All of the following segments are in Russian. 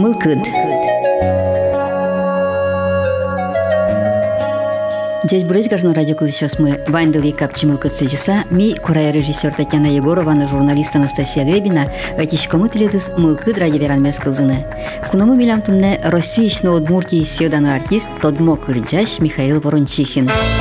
мылкыд Здесь брызг гажно радио сейчас мы Вайндел и Капчи часа ми курая режиссер Татьяна Егорова на журналист Анастасия Гребина гатишкамы теледис мылкыд радио веран мес кылзыны. Куному милям тумне Россия ичне Удмуртии севданы артист Тодмо Кырджаш Михаил Ворончихин. Щучачкали,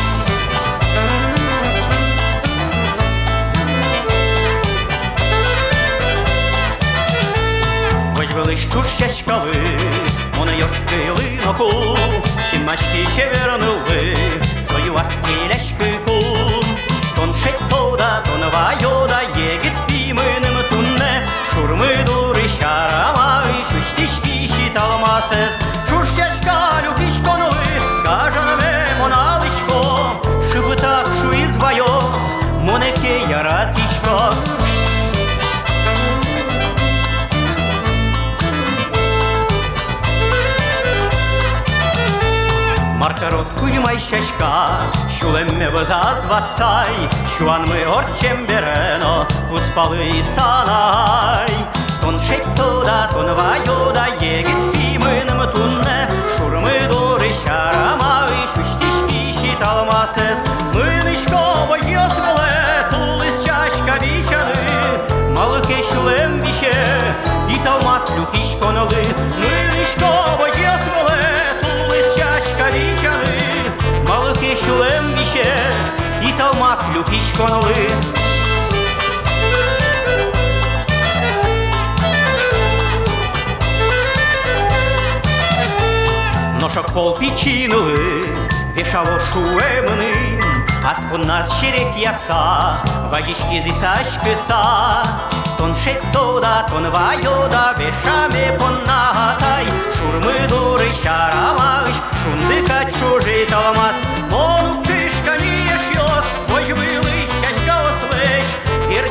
вазазватсай, Шуан мы орчем берено, успалы и санай. Тон шеттода, тон вайода, егит пимыным тунне, Шурмы дуры шарамай, шуштишки шиталмасыз, Мынышко вожьёс воле, тулыс чашка бичаны, Малыке шулем бише, италмас люкиш конолы, Мынышко вожьёс воле, калічани, малки шулем біще, і талмас люкіш коноли. Ношок пол пічинули, вішало шуемним, а спон нас щерек яса, важічки зісачки са, тон шеттода, тон вайода, вешаме поннагатай, шурмы дуры шарамаш, шундыка чужий талмас, он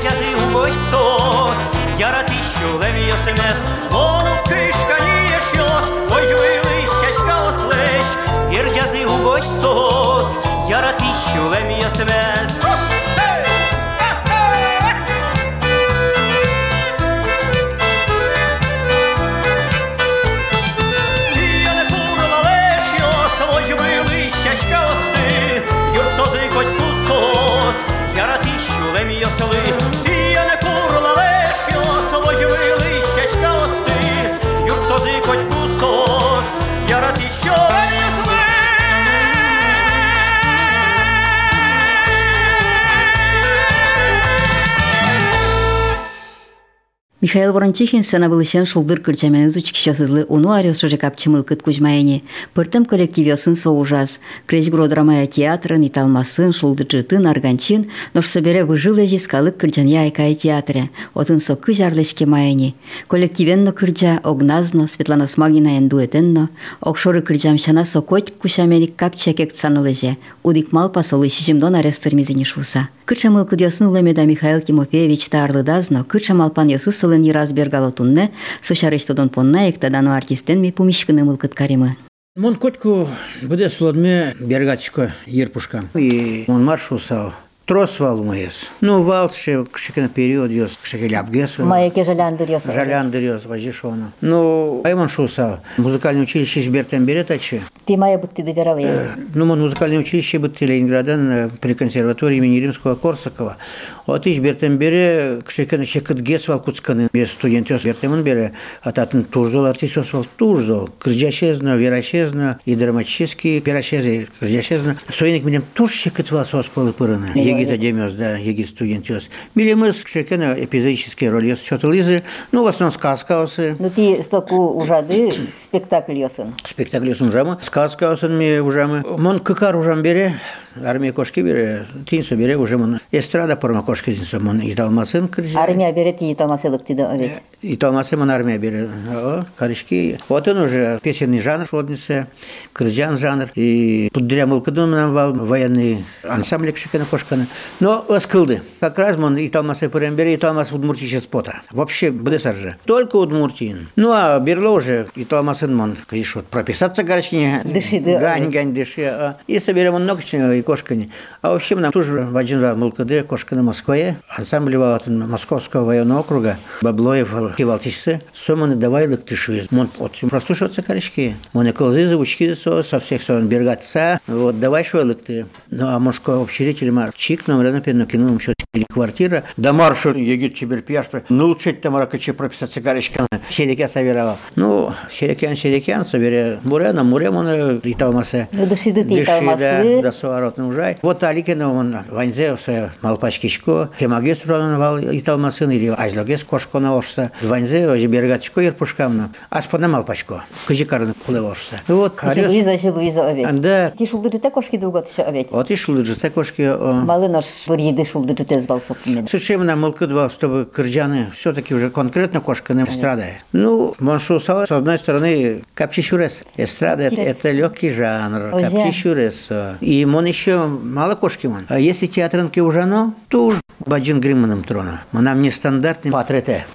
перджазы угой стос, яратищу лемьёс мес, он тышка не ешьос, ой вылы щачка ослеш, перджазы угой стос, яратищу лемьёс мес. Михаил Ворончихин сана вылышен шулдыр кырчамен зучик шасызлы уну арес шоже капчымыл кыт кузьмаяне. Пыртым коллективесын соужас. Кречгро драмая театрын, италмасын, шулдырчытын, арганчин, нош собере выжилы жискалык кырчанья айкай театре. Отын со кыжарлышке маяне. Коллективенно кырча, огназно, Светлана Смагина дуэтенно, окшоры кырчам шана сокоть кушаменик капчакек цанылыже. Удик мал посолы шишимдон арестырмизини шуса. Кырчамыл кыдясын улемеда Михаил Тимофеевич тарлыдазно, кырчамал пан ясы сылын ираз бергалотунне, сошарештодон понна ектадану артистен ми пумишкыны мылкыт каримы. Мон котку буде слодме бергачко ерпушка. И он маршу сау трос вал моес. Ну, вал ще кшекена период йос, кшекель абгесу. Майке жаляндыр йос. Жаляндыр йос, вазишона. Ну, айман шуса. Музыкальное училище избертен берет ачи. Ты мая будто доверал я. Ну, мон музыкальное училище будто Ленинградан при консерватории имени Римского Корсакова. Вот иш бертен бере, кшекена шекет гес вал куцканы. Без студент йос бертемон бере. Ататын турзол артист йос вал турзол. Крыджашезно, верашезно, и драматический, верашезно, крыджашезно. Соеник менем туш шекет вал сос полы пырыны. Егит Демиос, да, егит студент йос. Милимыс шекена эпизодические роли йос чотылизы. Ну, в основном сказка осы. Ну, ты стоку ужады спектакль йосын. Спектакль йосын ужамы. Сказка осын ми ужамы. Мон кыкар ужам бере. Армия Уже мон. Италмасын кыржы. Армия бере ти италмасылык тиде овет. Италмасы мон армия бере. О, карышки. Вот он уже песенный жанр шодница. Кырджан жанр. И пудря мылкыдын нам вал. Военный ансамбль кшикана кошканы. Но оскылды. Как раз мон италмасы пырем бере. Италмас удмуртичес спота. Вообще bude саржа. Только удмуртин. Ну, а берло уже италмасын мон. Конечно, прописаться гарочки. Дыши, да. Гань, гань, дыши. И соберем много и кошкани. А вообще нам тоже в один раз мылкады кошканы Москва. Москве, ансамбль Московского военного округа, Баблоев, Кивалтичцы, соманы давай лыктышвиз. Мон отчим прослушаться корешки. Моны колзы звучки со всех сторон бергатца. Вот давай шо лыкты. Ну а Мошко общежитие мар чик нам рядом пен кинул еще квартира. Да маршу егит чебер пьяшпы. Ну чуть там ракаче прописаться корешка. Сереке соверала. Ну серекян серекян собере муре на муре моны и талмасы. Ну дышиды ты Да, талмаслы. да, суарот нужай. Вот аликена он ванзе все малпачкишко. Кемаге суранын вал италмасын или азлогес кошко на ошса. Ванзе оже бергачко ерпушкамна. Аспана малпачко. Кыжикарын куле ошса. Вот. Луиза, Луиза овет. Да. Ти шулдыржыта кошки дугат еще овет. Вот и шулыджы кошки. Малы наш бір сопмен. Зачем нам молкудва, чтобы кырджаны все-таки уже конкретно кошка не эстрада? Ну, Моншу Сала, с одной стороны, капчищурес. Эстрада это, легкий жанр, капчищурес. И он еще мало кошки он. А если театрынки уже ну, то уж баджин гримманом трона. Нам не стандартный патрете.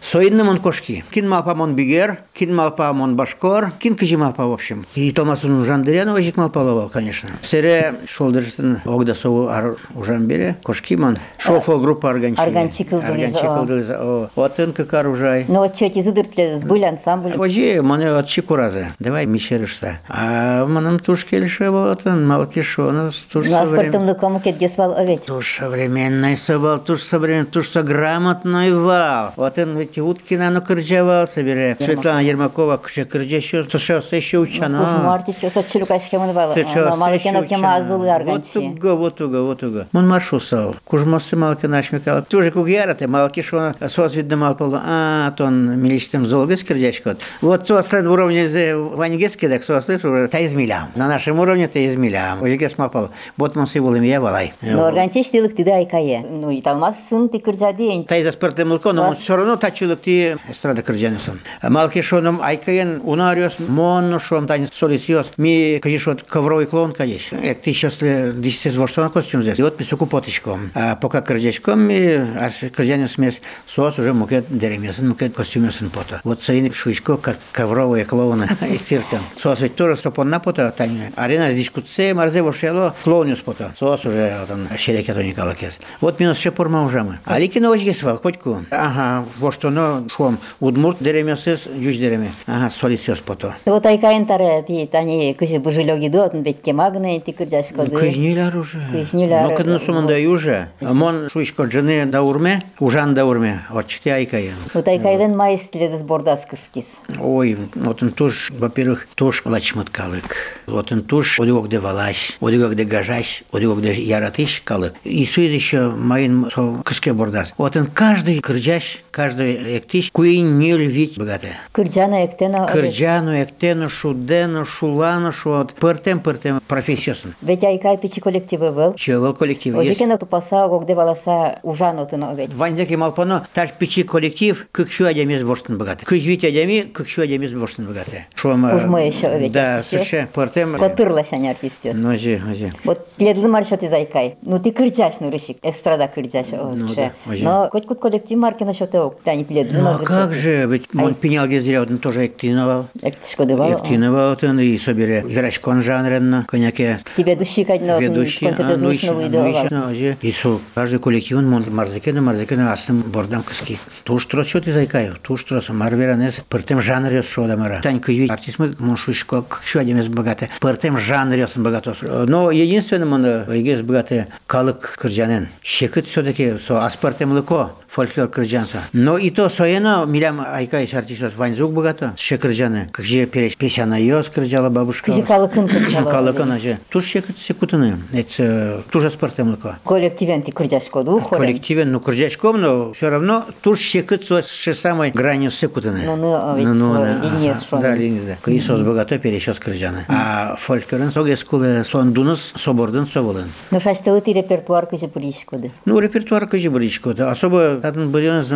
Соинным он кошки. Кин малпа мон бигер, кин малпа мон башкор, кин кыжи малпа в общем. И Томасун жандырян вожик малпаловал, конечно. Сере шолдыржтын огда сову ар ужан бере. Кошки мон. Шофо группа органчи. Органчи кылдырыза, Органчи о. кылдырыза, о. Вот он как оружай. Ну вот ти зыдыртле сбыль ансамбль. Ожи, мене от чикураза. Давай мишеришься. А манам тушки лише вот он, малки шо, ну, туш Ну а современ- спортом кому кет гесвал овет. Туш современный собал, туш современный, туш со грамотный вал. Вот он ведь Уткина, ну, кырджавал собере. Светлана Ермакова, кше кырджа еще, сошел еще учана. марти все сочилу кашкемын вал. Сечо, Малы кенок кема азулы Вот арганчи. туго, вот туго, вот туго. Мон маршусал. Кужмасы малки нашмекал. Тоже кугярате, малки шо сос видно мал полу. А, тон миличтем золгес кирдячкот. Вот сослен уровне зе ваньгески, так сослышь уже та измилям. На нашем уровне та измилям. Ожигес мал полу. Вот мон сивулым я валай. Ну арганчи штилык ты да айкае. Ну и талмас сын ты кырджа день. Та из спорта мылко, но все равно тачылык ти эстрада кырджанысын. Малки шоном айкаен унариос, монно шом тань солисиос. Ми кажишот ковровый клон, конечно. Як ты сейчас десять на костюм здесь. И вот писуку потычком. А пока кырджачком ми аж кырджанин смесь сос уже мукет деремесын, мукет костюмесын пота. Вот сейн шуичко, как ковровые клоуны из цирка. Сос ведь тоже стопон на пота, тань. Арена здесь кутце, марзе вошело, клоунюс пота. Сос уже вот он шереке то николакес. Вот минус ще порма ужамы. Алики на очке свал, котку. Ага, во что но шом. Удмурт деремесес, юж дереме. Ага, солисиос пото. Вот айкайын таре ти тани кыжы быжылёги дот бет кемагны ти кырджаш коды. Кыжнилар уже. Кыжнилар. Но когда суманда юже. Мон шуйшкоджыны да урме, ужан да урме, отчете кайден Ну тайкайден майстледес бордаскыскис. Ой, отын туш, во-первых, туш лачматкалык. Вот он туш, одиок де валаш, одиок де гажаш, одиок де яратыш калык. И суиз еще майын со кыске бордас. Вот он каждый кырджаш, каждый эктиш, куин не львить богатая. Кырджана эктена. Кырджану, ектену, шудену, шулану, шуот, пыртем, пыртем, профессиясын. Ведь айкай пичи коллективы был. Чевел коллектив. Ожи Есть кена тупаса огде валаса ужан отын овет. Ванзяки малпано, таш пичи коллектив, как щу адямез борштын богаты. Кыж вить адями, как щу адямез борштын богаты. Шом... э, Уж мы еще овет. Да, совершенно, пыртем. Котырла шань артистес. Ну, зи, зи. Вот ледлы маршот из айкай. Ну ты кырджаш ну рышик. Эстрада кырджаш Ну озгше. да, ожи. Но хоть кут коллектив марки насчет его. Тани ледлы Ну, а как же, ведь он пенял гезря, он тоже эктиновал. Эктишко дывал. Эктиновал, он и собере верачкон жанренно, коняке. Тебе души Ведущий, а, концерт ну, научного ну, идеала. еще, ну, зе. И со каждый коллектив, он мон марзакена, марзакена, астым бордам кыски. Туш трос, что ты зайкаю, туш трос, марверанес, пыртем жанрес шода мара. Тань кыжви, артист мы, мон шушко, еще один из богатый, пыртем жанрес богатос. Но единственным он, егес богатый, калык кырджанен. Шекыт все-таки, со аспартем лыко, фольклор кырджанса. Но и то соено, милям айкайс артистос, ванзук богато, шекырджаны. Как же переч песяна йос кырджала бабушка. Кыжы калыкын кырджала. Калыкын аже. Туш шекыт секутыны. Это туже спортем лыко. Коллективен ти кырджаш коду хорен. Коллективен, ну, кырджачком, но все равно туш шекыт со ше самой гранью секутыны. Ну, ну, а ведь со линии шо. Да, линии. Крисос богато перещас кырджаны. А фольклорен соге скуле сон дунус собордын соболын. Но шаштылы ти репертуар кыжы пыриш коды. Ну, репертуар кыжы бричко. Особо татын бырёныз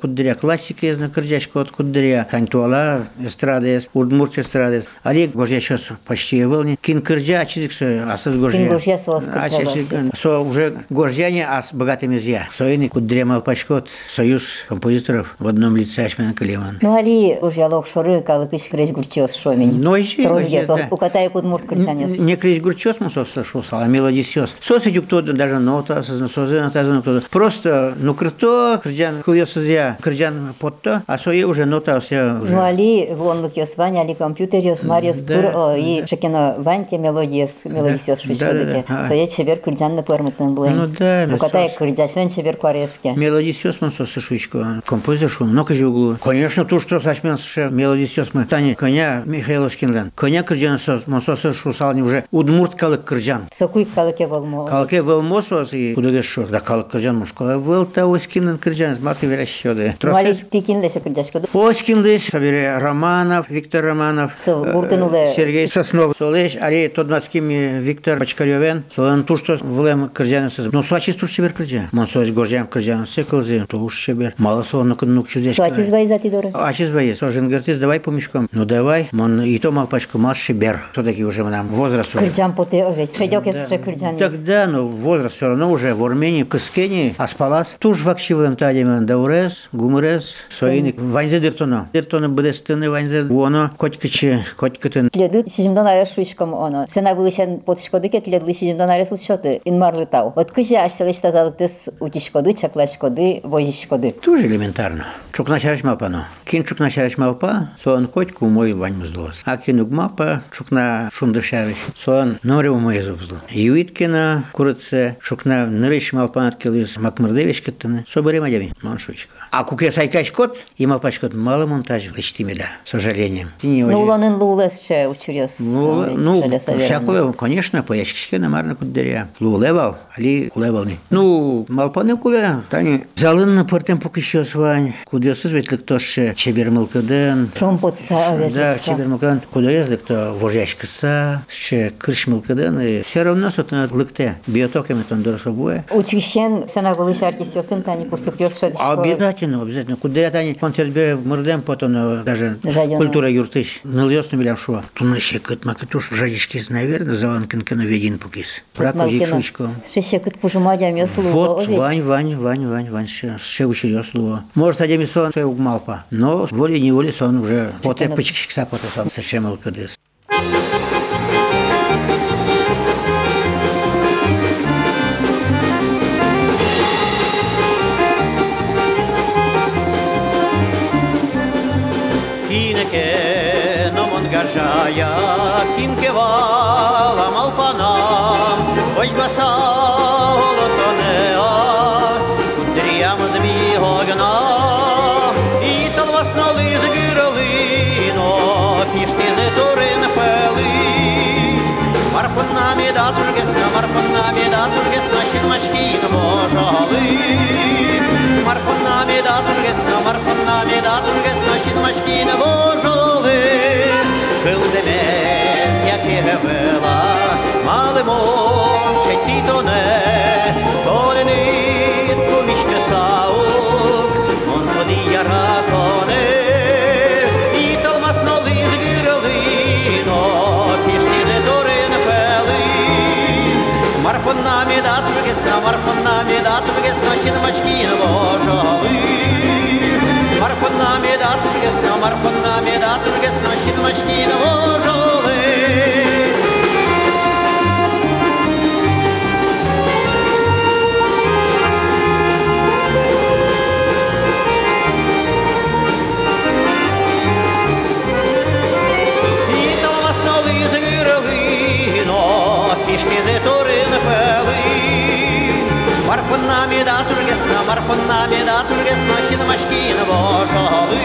куддыря классика езна кырджачко от куддыря. Тантуала эстрадес, удмурт эстрадес. Олег Божья сейчас почти волни. Кин кырджа, чизиксы, асыз Гожья. Кин Гожья со вас А, вас. Со уже Гожья крестьяне, а с богатыми зя. Соины кудре малпачкот, союз композиторов в одном лице Ашмен Калиман. Ну, али уж я лох шоры, калы кыш креш гурчос шомень. Ну, еще, Трозге, еще, да. у катай куд мурт кричанес. Не кресь гурчос мы сошел, а мелодисиос. Соси кто даже нота, созы нота, кто Просто, ну, крыто, крыджан, кыльосызя, крыджан потто, а сое уже нота все уже. Ну, али вонлык йос вань, али компьютер йос, мариос да. и шекено ваньте мелодиес, да, швичкодыке. да. А. Соя чебер крыджан на пырмытын блэн. Ну да, У катай мелодисиос. крыджачлен чебер квареске. Мелодисиос мы соси швичко, композитор шум, много же углу. Конечно, то, что сачмен ше мелодисиос мы. Тани, коня Михаил Скинлен. Коня крыджан сос, нососы шусални уже удмурт калык кыржан. Сакуй калыке волмо. Калыке волмо сосы кудеге шорда калык кыржан мушкала. Вылта оскинен кыржан маты верещёде. Мали тикинлесе кырдашкыды. Оскиндес сабере Романов, Виктор Романов. Сол буртынуле. Э, Сергей Соснов солеш, ари тодмаскими Виктор Бачкарёвен. Солан тушто влем кыржанысыз. Но сачис туш чебер кыржан. Монсоч горжан кыржан сыкылзы туш чебер. Мало соны кынук чудеш. Сачис байзати доры. Ачис байес. Ожен гертис давай помешкам. Ну давай. Мон и то малпачку маш шибер. шибер. Все-таки уже нам возраст уже. Крыджан поте овесь. Шедёк ес ше крыджан ес. Тогда, ну, возраст все равно уже в Армении, в Кыскене, Аспалас. Туж вакшивлем тадимен даурес, гумурес, соиник. Ванзе диртона. Диртона бедестыны ванзе, воно, котькачи, коткатын. Тледы сижимдон арес шуишком оно. Сена вылышен потышкоды ке тледы сижимдон арес учоты. Инмарлы тау. Вот кыжи аштелыш тазалыктыс утишкоды, чаклашкоды, вожишкоды. Тоже элементарно. Чук начараш мапано. Кин чук начараш мапа, сон котьку мой вань мзлос. А кинуг мапа, чук на шундышариш. Сон норев мой зубзло. Юиткина, курице, чук на нырыш мапа откилыс макмырдевич кеттыны. Собери мадями, маншучка. А куке сайкаш кот, и мапачкот мало монтаж лечтими да, с сожалением. Ну, улонын лулес ше учурес. Ну, ну, всякое, конечно, пояшкишке намарно куддеря. Лулевал, али лулевални. Ну, малпаны куле, тани. Залын пыртем покищо свань. Кудесыз ветлик тоше чебермылкыден. Шум потса овес. Да, чебермылкыден. Кудесыз кто вожяшкыса, ще крышмылкыден. И все равно сотна лыкте. Биотоками тон дорособуе. Учищен сена вылыш артисёсын тани кусупёс шед. Обязательно, обязательно. Куда тани концерт бе мырдем потом даже культура юртыш. Ныльёс не билям шо. Туны ще кыт макатуш жадишкис, наверное, заванкин на ведин пукис. Пракузик шучко. Шеше кыт пужумадям ёслу. Вот, Вань, Вань, Вань, Вань, Вань, ще, ще учил слово. Может, один сон свой угмалпа, но волей-неволей сон уже поте пычкикса поте сон совсем алкадыс. Кинеке марпоннами да тургесна, щелмачки вожали. Марпоннами да тургесна, марпоннами да тургесна, щелмачки вожали. Был демець, яке вела, малимон, ще й то марпоннами да тургесна, чинмачки вожали. Марпоннами да тургесна, марпоннами да тургесна, чинмачки вожали. nami da turgesna, marpon nami da turgesna, kina maşkina boşalı.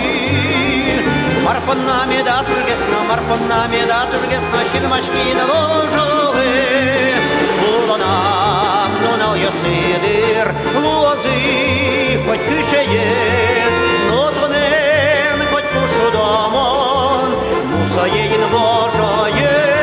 Marpon nami da turgesna, marpon nami da turgesna, kina maşkina boşalı. Bulanam nonal yasidir, vozi koç küşeyiz, notonen koç kuşu damon, Musa yeyin boşayız.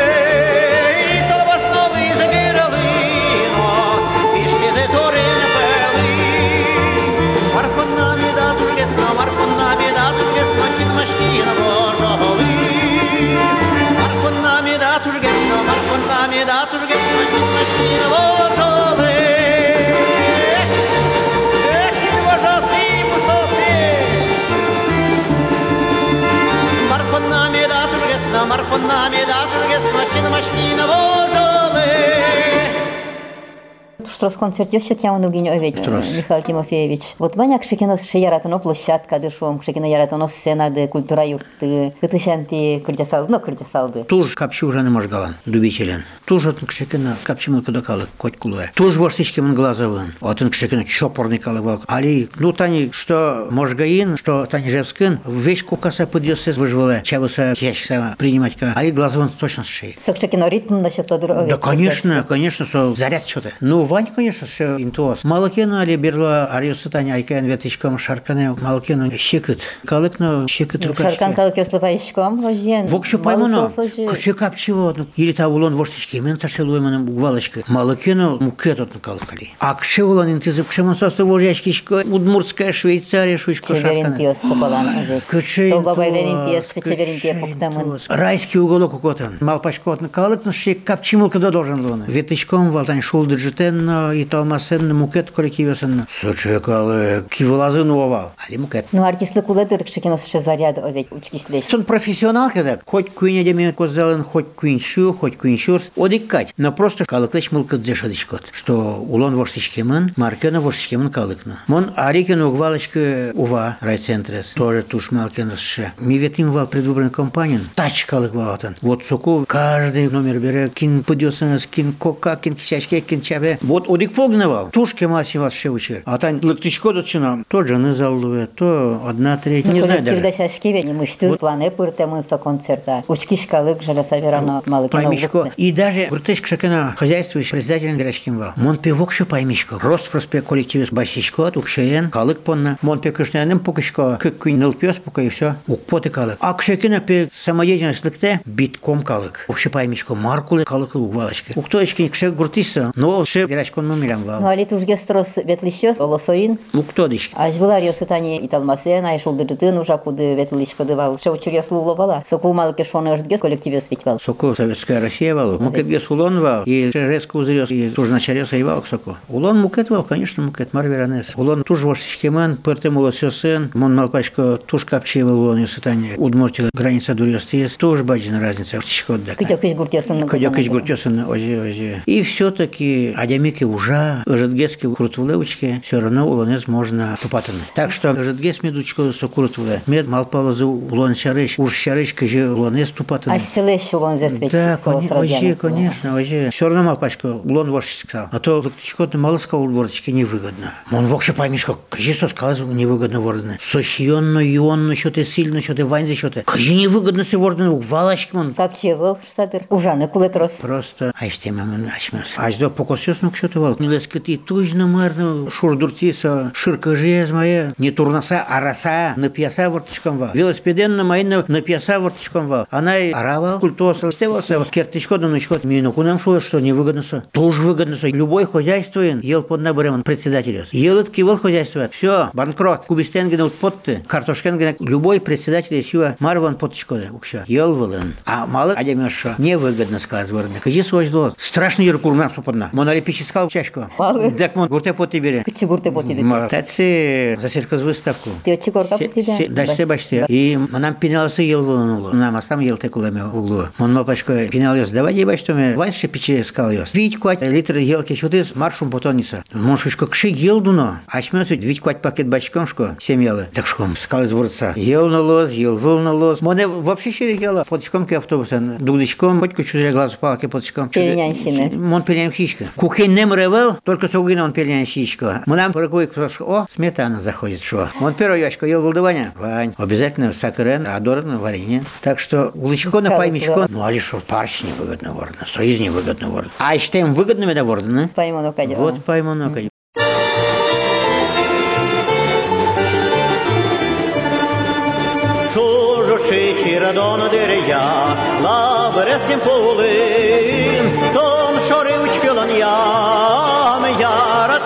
Штрос концерт еще тему нугинь оведь, Штрос. Михаил Тимофеевич. Вот ваняк шекинос ше яратано площадка дышом, шекина яратано сцена де культура юрты, кытышанти кырдя ну кырдя салды. Туж капчи уже не может галан, дубителен. Туж от кшекина капчи мыл куда калы, коть кулуя. Туж ворстички мын глазовын. От он кшекина чопорный калы вал. Али, ну тани, что можгаин, что тани жевскин, весь кукаса подъёсся выживала, чавыса чащиса принимать ка. Али глазовын точно с шеи. Сок шекино ритм насчет. Да, конечно, конечно, что заряд что-то. Ну, Вань, конечно, все интуос. Малакену али берло али сутани айкен ветичком шаркане малакену щекыт. Калыкно щекыт рукачки. Шаркан калыке слыхаешком гожен. Вокшу паймано. Куче капчево. Или тавулон воштички мен ташелуеманым гвалочкой. Малакену мукетот на калыкали. А кше улан интезып кшемон состы вожячкишко. Удмуртская Швейцария шучко шаркане. Чеверинтиос соколан. Куче интуос. Райский уголок укотан. Малпачкот на калыкно шек капчимулка должен луна. Ветичком валтань шулдыджитен джетен и талмасен мукет коллективесен. Соче калы кивлазын овал. Али мукет. Ну артистлы кулыдыр шекинос ще заряд оведь учкишлеш. Сон профессионал когда хоть куиня деме козалын, хоть куиншу, хоть куиншур, одиккать. Но просто калыклыч мылкыт зешадичкот. Что улон воштичкемын, маркена воштичкемын калыкна. Мон арикен угвалочка ува райцентрес. Тоже туш малкена ше. Ми ветим вал предвыборный компанин. Тач калык валатан. Вот соку каждый номер бере кин подёсыныз, кин кока, кин кичачке, кин чабе. Вот одик полгневал. Тушке маси вас ще учер. А тань лыктычко дочина. То жены залует, то одна треть. Не знаю даже. Коллективда шашкиве, не мышты, планы пыртемын со концерта. Учкишкалык, жаляса верано малыкина Поймичко. угукты. И даже Буртыш Шакана, хозяйствующий председатель городским вал. Мон певок что поймичко. Рост проспект коллективис басичко, укшеен, калык понна. Мон пе кышняным покышко, как куин пес пока и все. Укпоты калык. А кшекина пе самодеятельность лыкте, битком калык. Вообще поймичко, маркулы калык угвалочки. Уктоечки кшек гуртиса, но ше верачкон вал. али тужге строс ветлищес, олосоин. Уктодыч. Аж была риосытани италмасен, ай шулдырытын ужа куды ветлищко дывал. Ше учур яслу бала. Соку малыке шоны ождге коллективе светвал. Соко Советская Россия вал. Мукет гес улон вал. И резко узрес. И туж начарес и вал соко. Улон мукет вал, конечно, мукет марверанес. Улон туж вашишкемен, пертем улосесен. Мон малпачко туж капчева улон и сатане. Удмуртила граница дурьостис. Туж баджина разница. Чичкот да. Кыдёк иш гуртесын. Кадек из гуртесен, озе, озе. И все-таки адямики ужа, жидгески куртвулевочки, все равно улонез можно тупатаны. Так что жидгес медучко со куртвуле. Мед малпалазы улон чарыш, уж чарыш, каже улонез тупатаны. Аж селе шулон зе светит. Да, со вообще, конечно, вообще. Все равно малпачка, улон воршич сказал. А то лактичко ты мало сказал ворочки невыгодно. Он вообще поймешь, как кажи, что сказал невыгодно вордане. Сощионно, ионно, что ты сильно, что ты ванзе, что ты. Кажи невыгодно си вордане, валачки он. Капчевал, штатыр. Ужаны кулетрос. Просто айстема мен ачмас. Аж до покосёс ну что ты вал. Не лескати тужно марно шурдуртиса ширка жез моя. Не турнаса, а раса на пьяса вортичком ва. Велосипеден на моей на пьяса вортичком ва. Она и арава культоса стевался. Кертичко да ночко. Мину кунам шо что невыгодно со. Тоже выгодно со. Любой хозяйствуен. Ел под наборем председателя. Ел кивал хозяйствует. Все, банкрот. Кубистенген от подты. Картошкенген. Любой председатель сюа марван. Укша. Ел вылен. А мало адемеша. Невыгодно сказывать. Кажи свой зло. Страшно еркурна суподна. Монолипическал чашку. Мало. Так мон гурте поти бере. Кычы гурте потиди. Тәтсе засерказ выставку. Ты отчи корта Се- потиди. се- Да, се баште. И нам пинался ел вылынуло. Нам астам ел текулеме углу. Мон мапачко пиналёс. Давай ебать, что мне ваньше пече скалёс. Вить квать литр елки чудес маршум потоница. Моншушко кши ел дуно. Ачмёс вить квать пакет бачкомшко. Семь елы. Так шком скал из ворца. Ел налоз, ел выл налоз. Моне вообще щире ела. Подчком ки автобуса. Дудочком. Хоть чудре глаз палки подчком. Пельнянщины. Мон пельнян хищка. Кухень не мревел, только сугина он пельнян. Мы нам порыкуй, о, сметана заходит, что. Он первую ящку ел голдования. Вань, обязательно сакарен, адорно варенье. Так что улычко на было? Ну, а лишь парш невыгодно ворно, союз невыгодно ворно. А считаем выгодными да ворно, Пойму, ну. Вот пойму, ну Чужучи чирадона деря, лаберестім полин, том шори учпілан ям,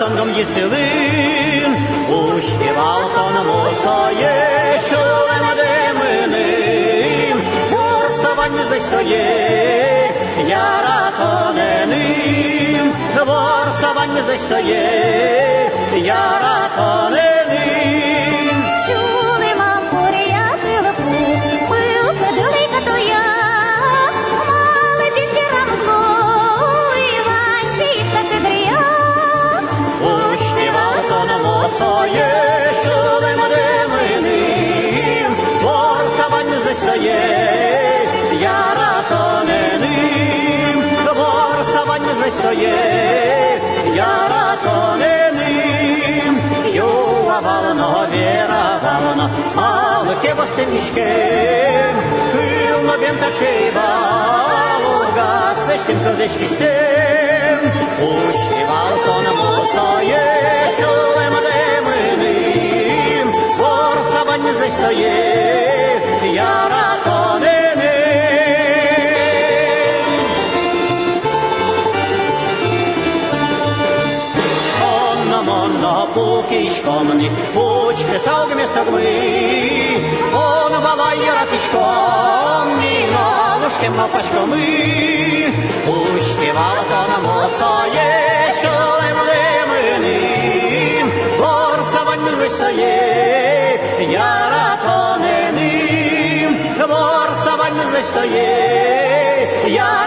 яра тонгом їстилин, успівал тоному своє, чули над іменем, Ворсавань не зайстоє, яра тоненим, Ворсавань не зайстоє, яра тоненим. ворсавань не стоє, яратоненим, юла вално, віра вално, але кебости мішкем, пилно бентачей валога, свечким козичкіштем, ушивал тоному стоє, шулем деминим, ворсавань не стоє, яратоненим. пукишкомни, пучки салгами стогмы, он балай ратишкомни, нолушки малпашкомы, успевала то на мостое, шолем лемыным, ворсавань мызлыстое, яратоненым, ворсавань мызлыстое, яратоненым,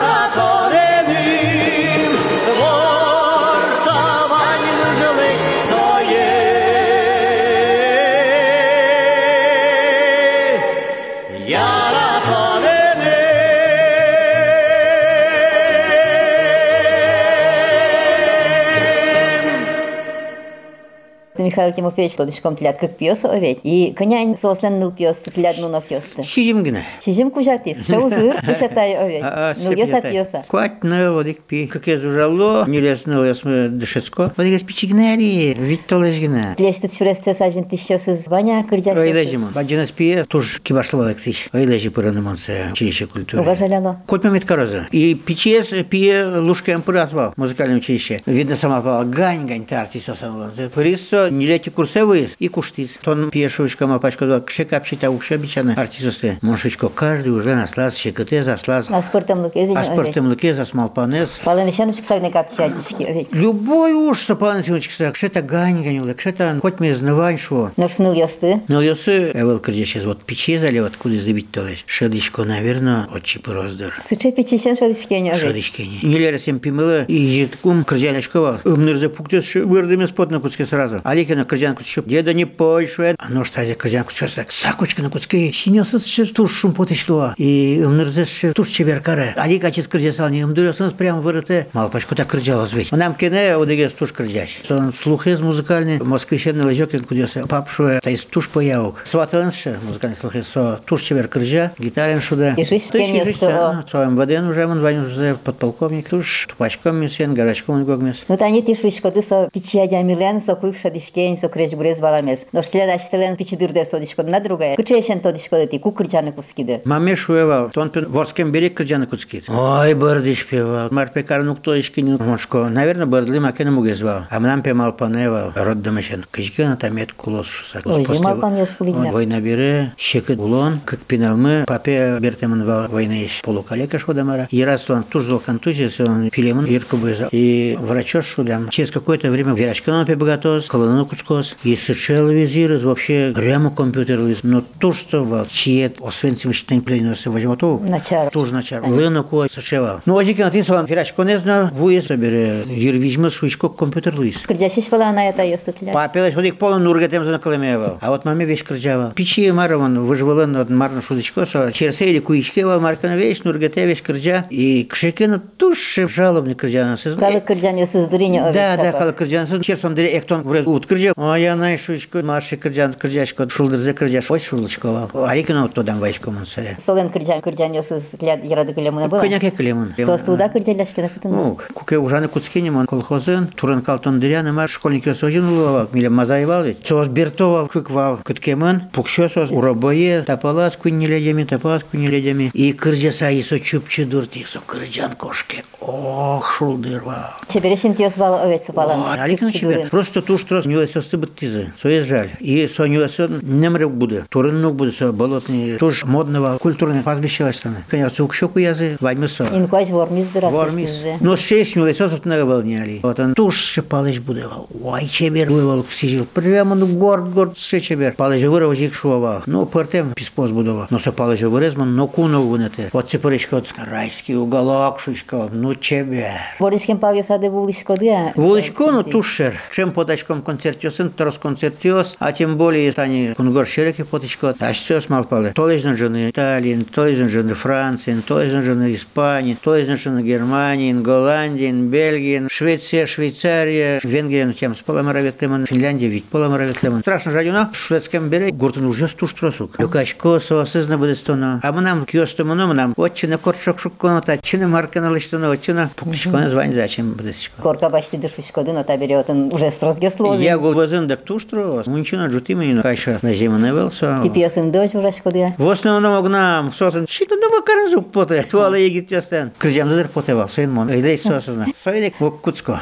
Михаил Тимофеевич тодышком тилят кык пьёсы овет. И конян сослен ныл пьёсы тилят нуно пьёсты. Сидим гына. Чижим кужатис, шаузыр, кышатай овет. Ну ёса пьёса. Квать ныл, одик пи. Как я зужало, не лес ныл, я сме дышецко. Вот я спичигнари, ведь то лες гына. Клешты тшуресте сажен тишёсыз ваня кырджашёсыз. Ойлежим. Баджинас пие, тоже кибашловак тысяч. Ойлежи пыраныманса, училище культуры. Угажаляло. Хоть момент короза. И пичес пие лушкаем пыразвал в музыкальном училище. Видно сама пала гань гань тарти сосала. Пырисо не лети курсе выезд и куштиз. Тон пие шучка мапачка два кше капчита укше бичаны артисты. Моншечко каждый уже наслаз щекоте заслаз. А спортом лыкезин А овет. спортым лыке засмал панес. Палын ишанучк сагны капчатишки овет. Любой уж сапан синочкса, кшета гань ганил, кшета хоть мне знавань шо. Нож ныл ёсты. Ну, если эвел кричащий, вот печи залив, откуда забить то лишь. Шадичко, наверное, отчи пороздор. Сыче печишен шадышкени овет. Шадичкени. Нелер сем пимыла и житкум крыжалячкова. Умнырзе пуктес вырдыми спот на куцке сразу. сакочка на крзянку кржанку шо дедани пойшуе, а но што е крзянку шо се Сакочка на куцки шинесыз шо туршум потешло и умнырзеш шо тур чеберкаре. Али качес кржесал не умдуресыз прямо вырате. Мал пачко так кржалас вей. Онам кене одеге туш кржаш. Сон слухез музыкальни москвише на лежок ен кудесе папшуе та из туш появок. Сватанше музыкальни слухе со туш чебер кржа, гитарен шуда. И жизнь кенесо. Цоем уже мон ваню за подполковник туш тупачком мисен, гарачком гогмес. Ну тани тишвичко ты со печи адя милен со куйша дишке со креш бурез баламес. Но штеледа штелен пичидырде со дишкоды на другая. Кычешен то дишкоды ти кукрчаны кускиды. Маме шуевал, тон пен ворскем берег крыджаны куцкит. Ой, бардыш певал. Марпе карнук то ишкини мошко. Наверное, бардли макены мугезвал. А мнам пемал паневал. Роддамешен. Кычкена тамет кулос шуса. Ой, зима пан яс кулигна. Война бере, щекет улон, как пиналмы, папе бертеман вал война иш полукалека шодамара. И раз он тужил контузия, он пилемон вирку бызал. И врачош шудам. Через какое-то время вирачка он пебагатос, колону Кучкос и сечел визирез вообще прямо компјутерлиз, но то што во чиет освен цивиштен пленосе во животов. Начар. Туж начар. Лено кога сечева. Но ојќе на тин салам фирашко не знал, вуе собере јервижма суичко компјутерлиз. Крджашиш пала на ета јостутле. Па пелеш одик полон нургатем за клемева. А вот маме веш крджава. Пичи мараван выжвален од марно шудичко со черсе или куичке во маркана веш нургате веш крджа и кшекина на туш жалобни крджана се. Кала крджана се здринја. Да, да, кала крджана се. Черсон деле ектон врез утк кыржа аянай шучко марши кыржан кыржашко шулдырза кыржаш ой шулышко арикин оттодан вайшко мунсаре солен кыржан кыржан ёсус для ярады кылемуна была коняке кылемун состуда кыржалашкина кытын ну куке ужаны куцкенем колхозын турын калтон дыряны мар школьник ёс ожин улава миле мазаевал соз бертова кыквал кыткемын пукшо соз уробое тапалас куннеледеми тапалас куннеледеми и кыржа сайысо чупчы дуртисо кыржан кошке. Ох шулдырва. Чеберешин тез бала овец бала аликин чебер просто ту что нюлесосты быттизы. Соез жаль. И со нюлесо немрек буде. Турыннук буде со болотный. Туш модного культурный пастбище ластаны. Конечно, укшоку язы, ваймысо. Инкуаж вормиз Вормис. дырасы. Но шесть нюлесосов на волняли. Вот он туш шипалыш будевал. Ой, чебер вывал сижил. Прямо ну горд, горд ше чебер. Палыш выров жик шувал. Ну, пертем писпоз будова. Но со палыш вырезман, но куну вынете. Вот цепаричка, вот райский уголок шишка. Ну, чебер. Боришкен пал ёсады вулышкоды. Вуличко, ну тушер. Чем подачком концерт концертиосын трос концертиос, а тем более они кунгор шереки потычко, а что смалпалы. То из жены Италии, то из жены Франции, то из жены Испании, то из жены Германии, Голландии, Бельгии, Швеция, Швейцария, Венгрия, ну тем с поломараветлемон, Финляндия, ведь поломараветлемон. Страшно жадюна, шведском бере, гуртун уже стуш тросук. Люкач косо, сызна будет стона. А мы нам киосту мы нам, отчина корчок шукконата, чина марка на листона, отчина пуктичко название зачем будет. Корка башти дышучко, но та берет уже строзге слове. Я был возен до Ктуштру, мунчина джутимина, кайша на зима не вел со. Ти пиосен Во врач кодия? В со огнам, сосен, шитно да карнзу поте, тоа туала егит ястен. Крыжам да поте во сын мон, эйлей сосен. Соедек в Куцко.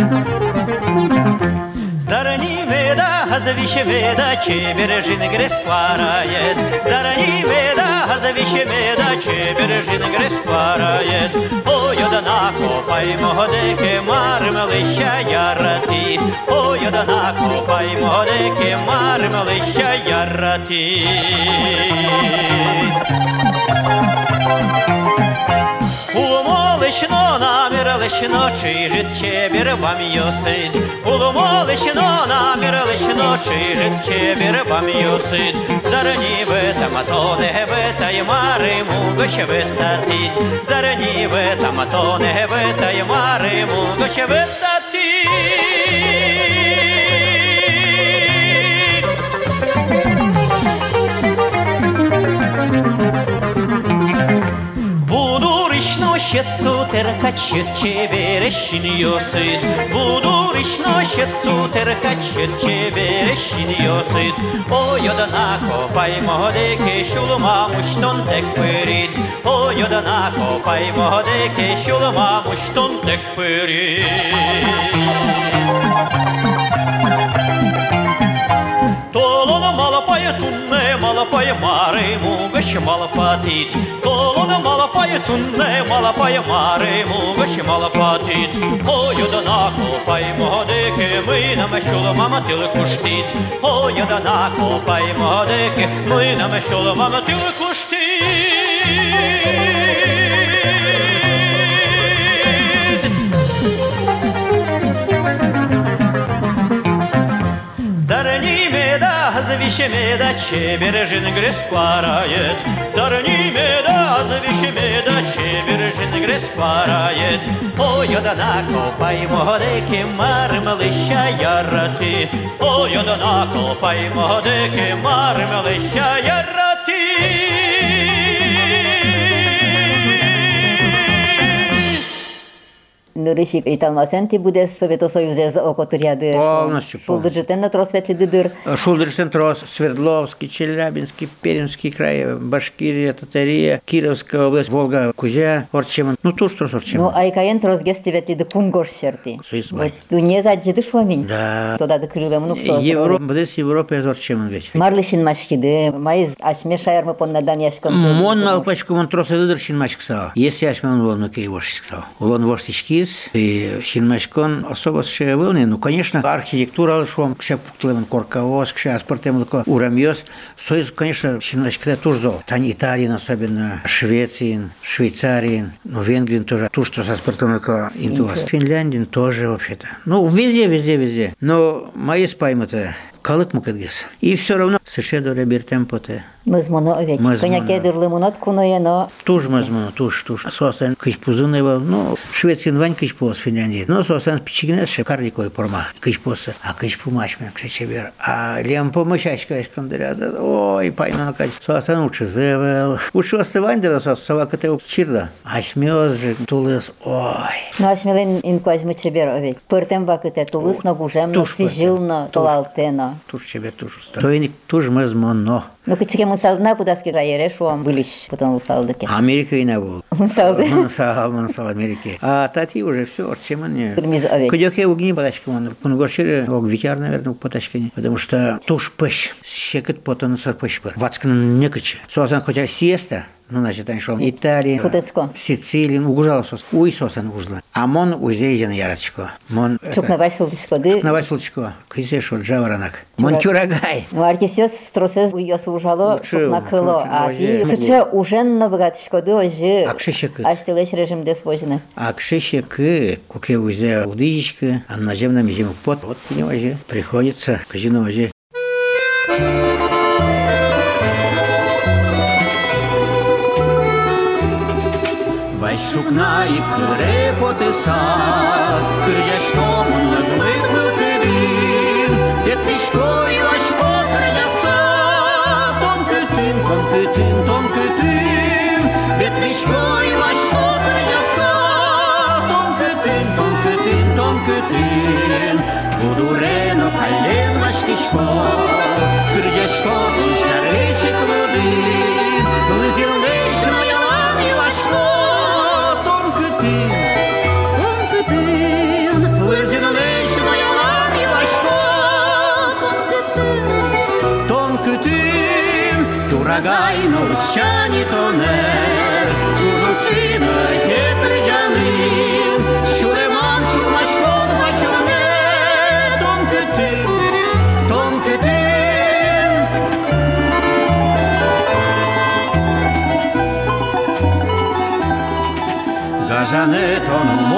Thank you. Da hazavişime da çevirjin gres parayet Заранime da hazavişime da çevirjin gres parayet Oyo da na kopay mohdeke marmalışa yarati Oyo da na kopay mohdeke marmalışa yarati Уломолично, Улумолично, намірилично, чижит чебір вам юсид. Улумолично, намірилично, чижит чебір вам юсид. Зарані вита матоне вита й маримо гоще вистатить. Зарані вита матоне вита й маримо гоще вистатить. terkaç çevereşin yosayt Budur işno şetsu terkaç çevereşin yosayt O yodana kopay mohode keşulma muşton tek pırit O yodana kopay mohode keşulma muşton tek pırit малапая тунне малапая маре мугаш малапатит Толона малапая тунне малапая маре мугаш малапатит Ой да на копай модеке мы на мешула мама тил куштит Ой да на копай модеке мы на da завишеме да чебережин грес парает. Заранime да завишеме да чебережин грес парает. Ой да на копай модеке мармалища ярати Ой да нұрышик италмасен ти буде совето союзеза окотыряды полностью шулдыржытен тросветлидыдыр э, шулдыржытен трос свердловский челябинский пермский край башкирия татария кировская область волга кузя орчемын ну туш трос орчемын ну айкаен трос гестеветлиды кунгош шерти. Суисбай дуне заджиды шуамин да. Тодады крылым нуксо европа будес европа зорчемын ведь. Марлышин машкиды майыз ашме шаярмы поннадан яшкын мон алпачкумон тросыдыдыр шин машксаа ес яшман болну кей вошсиксаа улон вошсичкиз вошишкис и шинмачкон особо шевелный. Ну, конечно, архитектура шум, кше пуктлеман коркавос, кше аспортем лко урамьос. Союз, конечно, тоже зол. Тань Италиин особенно, Швециин, Швейцариин, ну, Венгрин тоже. Ту, что с аспортем лко интуас. Финляндин тоже вообще-то. Ну, везде, везде, везде. Но мои спаймы-то калык мукат гес. И все равно се шедоре бир темпоте. Мызмоно овеќе. Коња кедер лимонад куно е, но... Туж мызмоно, туж, туж. Сосен кыш пузунева, но шведски двань кыш пос Финляндии. Но сосен спичигнеше карликој порма, кыш поса, а кыш помашме, кшече бир. А лем помашачка еш кандаряза, ой, пайна на кај. Сосен учи зевел. Учи остывандера со сова кате чирда. Ашмиоз же тулыс, ой. Но ашмилен инкуаш мучебер овеќе. Пыртем бакате тулыс, но гужем, но сижил, но толалтено турче бе туж Тој ни туш мызмо, но. Ну, кычке мусалдына кудаски краере шуам вылиш, потом усалдыке. Америка и не был. Мусалды. Мансал, мансал Америки. А тати уже все, орчемане. Кырмыз овеч. Кудёке угни он. Кунгоршире ог витяр, наверное, потачкани. Потому что туш пыш. Щекет потон сар пыш бар. Вацкан некаче. Суасан хотя сиеста. Ну, значит, они шел Италия, Худецко. Сицилия, угужал сос, уй сосан ужла. А мон узе ен яратчко. Мон Чукна Василдышкоды. на Василчко, кисе шо джаваранак. Мон тюрагай. Ну, артисёс стросез уйос ужало, Лучше, чукна кыло. лучше, А лучше, ти лучше. сыча ужен набыгатышкоды ожи. Акшишек. Аштелеш режимде свожины. А кшище к куке узе удыдичка, а на земном зиму пот. Вот не воже. Приходится казино воже. Вайшукна і крепотиса, Кирдяшко на звикли кивін, Дітишко bütün ton kötüm bitmiş koymaş oturacaksa ton kötüm ton kötüm ton kötüm budur en opallen maşkişko kırcaşko işleri çıkılır Турагай навчані тонер, Чужучина є кридянин, Щулемам, щулмачком, бачилне, Тонкий тин, тонкий тин, Gazane ton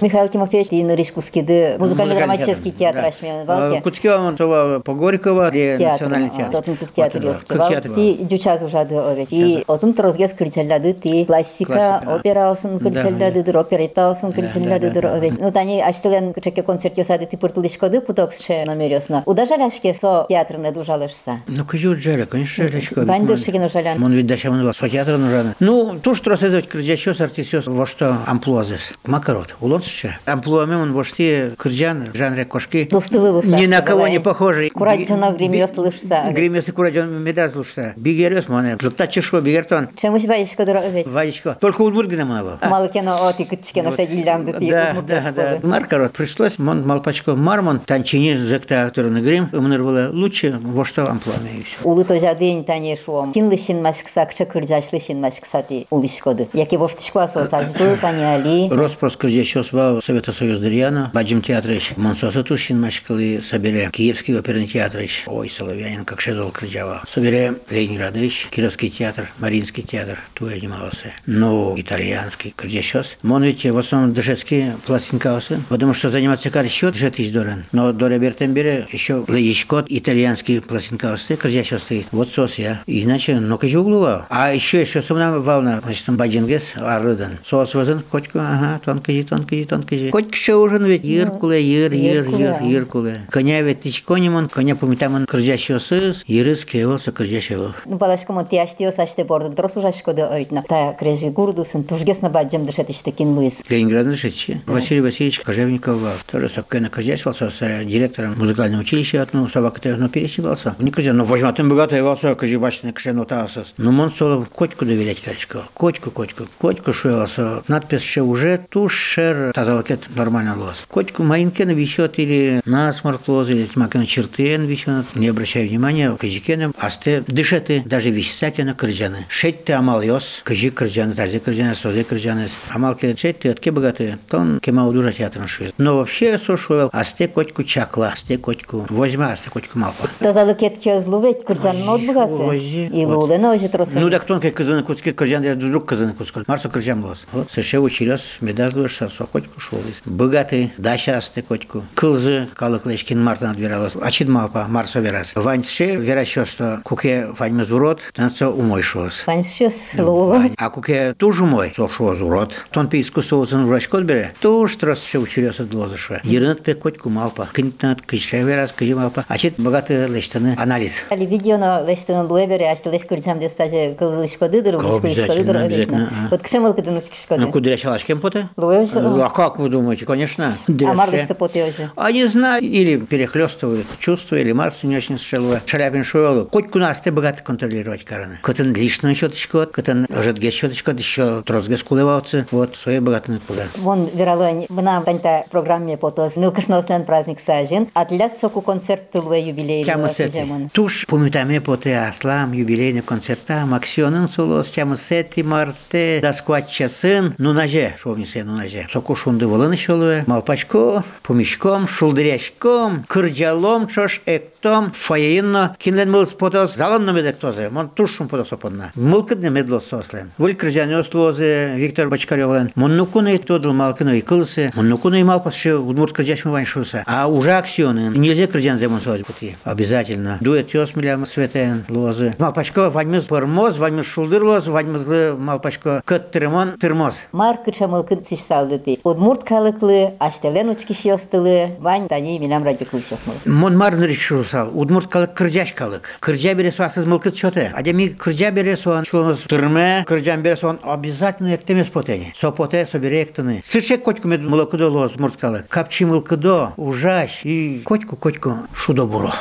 Михаил Тимофеевич, и Ныришкускиды, музыкально-драматический театр да. Ашмен Валке. Куцкева, това по Горького, театр, национальный театр. тук театр театр, Ти дючаз ужады овет. И отун трозгес кричаллады, ти классика, опера осын Да, кричаллады, оперета осын да, овет. Ну, тани аштылен чеке концерт ёсады, ти пыртылышкоды путоксше номерёсна. Удажаляшке со театрны дужалышса. Ну, кажу, джаре, конечно, речко. Бандыр шеген ужалян. Мон видда шаман был, со театра нужен. Ну, то, что рассказывать крыдящос артисёс, во что амплуазес. Макарот, улонсче. Амплуаме он во что кырджан, жанре кошки. Вуса. Ни на кого не похожий. Кураджана гримёс лышса. Гримёс и кураджан медаз лушса. Бигерёс, моне. Жылта чешо, бигертон. Чемуш баишкоды овет. Вадичко. Только Удмургина мона был. Малыкено оти кычкено шадиллянды ти. Да, да, да. Маркарот пришлось, мон малпачко мармон, танчини зекта акторный грим, умнер было лучше, во что амплуаме и все. Улы тожа день тане шуом. Кинлышин машкса, кча кырджашлышин машксати улышкоды. Яки воштышква сосажбы, тане али. Роспрос крыдящос был Совета Союз Дырьяна, Баджим театрыш, Монсоса Тушин машкалы, собере Киевский оперный театрыш, ой, Соловьянин, как шезол крыджава. Собере Ленинградыш, Кировский театр, Маринский театр, туя занимался. Ну, итальянский крыдящос. Мон ведь в основном дышецкий пластинкаусы, потому что заниматься кар счет жет дорен. Но до Бертенбере еще леечкот итальянский пластинкаусы, крыдящос стоит. Вот сос я. Иначе, ну, кажу углувал. А еще, еще сумна волна, значит, там баджингес, арлыдан. Соус возын, котку, ага, тонкажи, тонкажи, тонкажи. Котку ще ужин ведь, иркуле, ир, ир, ир, иркуле. Коня ведь тич конемон, коня помитамон крыдящосыз, ирыс кевелса крыдящевел. Ну, балашкамо ти аштио саште бордын трос ужашкоды ойтна. Та крежи гурдусын тужгес на баджем дышетиште кин луис. Ленинград Шечи. Василий Васильевич Кожевников тоже сапкена крыдящевался с директором музыкального училища, ну, собака-то, ну, пересевался. Не крыдя, ну, возьматым богатый волосо, кажи бачный кшену таасас. Ну, мон соло котку доверять, качка. Котку, котку, котку шуелся. Надпись ще уже тушер тазалакет нормально лос. Котку маинкен висет или насморк лоз, или тмакен чертен висет. Не обращай внимания, кажикеnem асте дышеты, даже висяте на крыджаны. Шетте амал йос, кажи крыджаны, тазе крыджаны, созе крыджаны. Амал ке шетте, отке богатые, тон кема удужа театром шует. Но вообще сошуел, асте котку чакла, асте котку возьма, асте котку малпа. Тазалы кетке злувет кырджан нот богаты. Ози, И лулена ожи трос. Ну так тонкий кызаны куцки крыджан, я друг кызаны куцкал. Марсо крыджан лос. Вот, сэше училась, медаз луешь, со котку шолис. Богатый дача асты котку. Кылзы калык лешкин мартан отбиралась. Ачид малпа марсо верас. Ваньше верачо, что куке ваньмыз урод, танцо умой шос. Ваньше слово. А куке туж умой, со шоз урод. Тон писку соусын врачкот бере. Туж трос ще учерёс от лозыша. Ерынат пе котку малпа. Кинтнат кыша верас кыжы малпа. Ачид богатый лештаны анализ. Али видеоно лештын луэбере, ачты леш кырчам дестаже кылзылышко дыдыр, учкылышко дыдыр. ага. Вот кшемыл кыдын учкышко Ну, кудряшалаш кем поте? А как вы думаете? Конечно. а Дряще. мардыш поте уже. Они знают, или перехлестывают чувства, или Марс не очень шелуа. Шаляпин шуэлу. Коть нас ты богато контролировать караны. Котен лишную щеточку, котен жадге щеточку, еще трозге скулевался. Вот, свои богатые куда. Вон вералань, мына танта программе потос, нылкышнослен праздник сажен, атлят соку концерт тылве юбилей. Тяма сети. Туш помитаме поте аслам, юбилейный концерта, Максионын солос, тяма сети марте, да скватча сын, ну наже, шо не се, ну наже. Соку шунды волыны чолуе, малпачко, помішком, шулдырячком, кырджалом чош эк. Фаейно, кинлен мыл потос, заланно медек тозе, мон тушшум потос оподна. Мылкыдне медло сослен. Вуль кырджанёс лозе, Виктор Бочкарёвлен, мон нукуны тодыл малкыны и кылсы, мон нукуны и малпас ше удмурт кырджашмы ваншуса. А уже аксионы, нельзя кырджан земон соз пути. Обязательно. Дует ёс милям светен лозы. Малпачко ваньмыз пырмоз, ваньмыз шулдыр лоз, ваньмызлы малпачко кыт тырмон тырмоз. Мар кычамыл кыд сиш салдыты. Удмурт калыклы, аштелен учкиш ёстылы, вань тани милям радио кылыс ёсмыл. Мон марны шурсал, удмурт калык кырджаш калык. Кырджа бере суасыз мылкыт чоте. Адеми кырджа бере суан шулымыз тырме, кырджан бере суан обязательно эктемес потене. Со поте собере эктыны. Котку мед молокудо лоз мурт калык. Капчи мылкыдо, ужаш и котку котку шудо буро.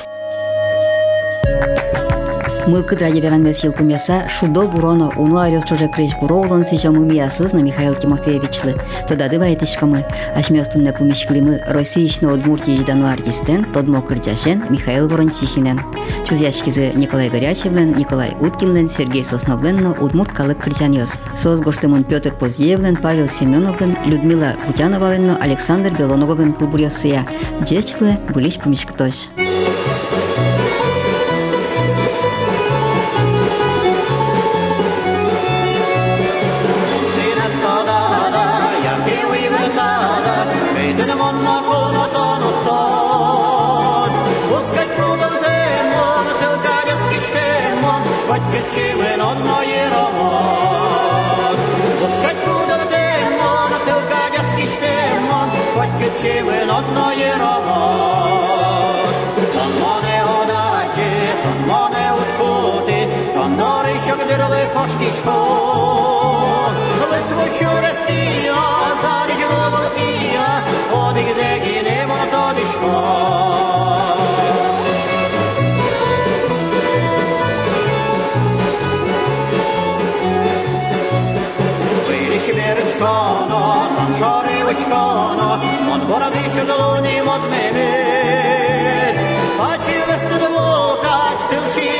Мылкыт ради беранмес елкумяса шудо буроно уну арёс чуже креш куроулон сижамы миясыз на Михаил Тимофеевичлы. Тодады байтышкамы, ашмёстун не помешклимы Россиично Удмуртии ждану артистен тодмо кырджашен Михаил Ворончихинен. Чузяшкизы Николай Горячевлен, Николай Уткинлен, Сергей Сосновленно, Удмурт калык кырджанёс. Соз гоштымын Петр Поздеевлен, Павел Семеновлен, Людмила Кутяноваленно, Александр Белоноговлен клубурёсыя. Джечлы былиш помешктош. Чимен одної роботи, то моне одачі, то моне уткути, то норищок що гдирли по шкічку, лисву, що рестіо, бороди, що золоні мознемит. Бачили студ лукать, тилші